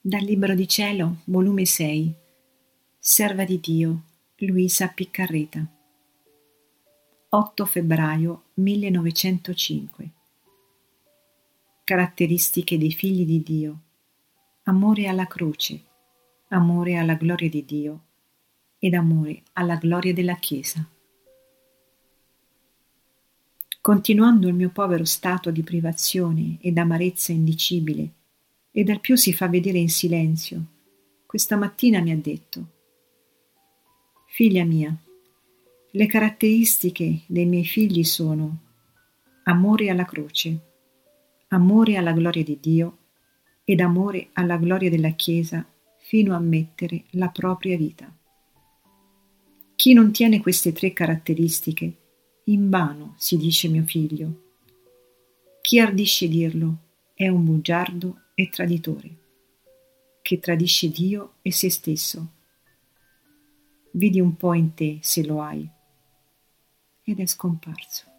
Dal Libro di Cielo, volume 6, Serva di Dio, Luisa Piccarreta. 8 febbraio 1905. Caratteristiche dei figli di Dio. Amore alla croce, amore alla gloria di Dio ed amore alla gloria della Chiesa. Continuando il mio povero stato di privazione ed amarezza indicibile, e dal più si fa vedere in silenzio, questa mattina mi ha detto Figlia mia, le caratteristiche dei miei figli sono amore alla croce, amore alla gloria di Dio ed amore alla gloria della Chiesa fino a mettere la propria vita. Chi non tiene queste tre caratteristiche, invano si dice mio figlio. Chi ardisce dirlo è un bugiardo e traditore, che tradisce Dio e se stesso. Vedi un po' in te se lo hai. Ed è scomparso.